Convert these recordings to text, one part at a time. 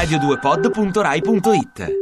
radio2pod.rai.it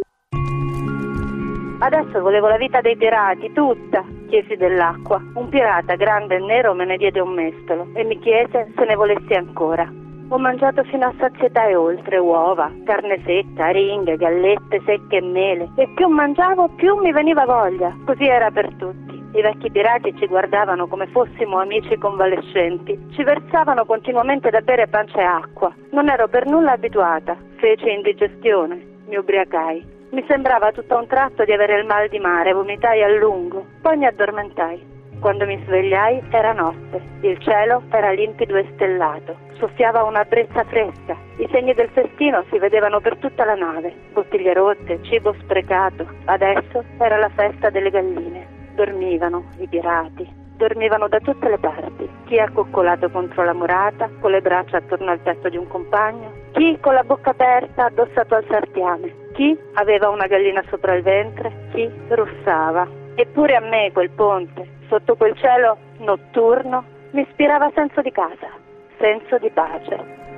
Adesso volevo la vita dei pirati, tutta. Chiesi dell'acqua. Un pirata grande e nero me ne diede un mestolo e mi chiese se ne volessi ancora. Ho mangiato fino a sazietà e oltre uova, carne secca, aringhe, gallette secche e mele. E più mangiavo, più mi veniva voglia. Così era per tutti. I vecchi pirati ci guardavano come fossimo amici convalescenti. Ci versavano continuamente da bere pancia e acqua. Non ero per nulla abituata. Feci indigestione. Mi ubriacai. Mi sembrava tutto a un tratto di avere il mal di mare, vomitai a lungo, poi mi addormentai. Quando mi svegliai era notte, il cielo era limpido e stellato, soffiava una brezza fresca, i segni del festino si vedevano per tutta la nave, bottiglie rotte, cibo sprecato. Adesso era la festa delle galline. Dormivano i pirati, dormivano da tutte le parti, chi accoccolato contro la murata, con le braccia attorno al petto di un compagno, chi con la bocca aperta addossato al sartiame, chi aveva una gallina sopra il ventre, chi russava. Eppure a me quel ponte, sotto quel cielo notturno, mi ispirava senso di casa, senso di pace.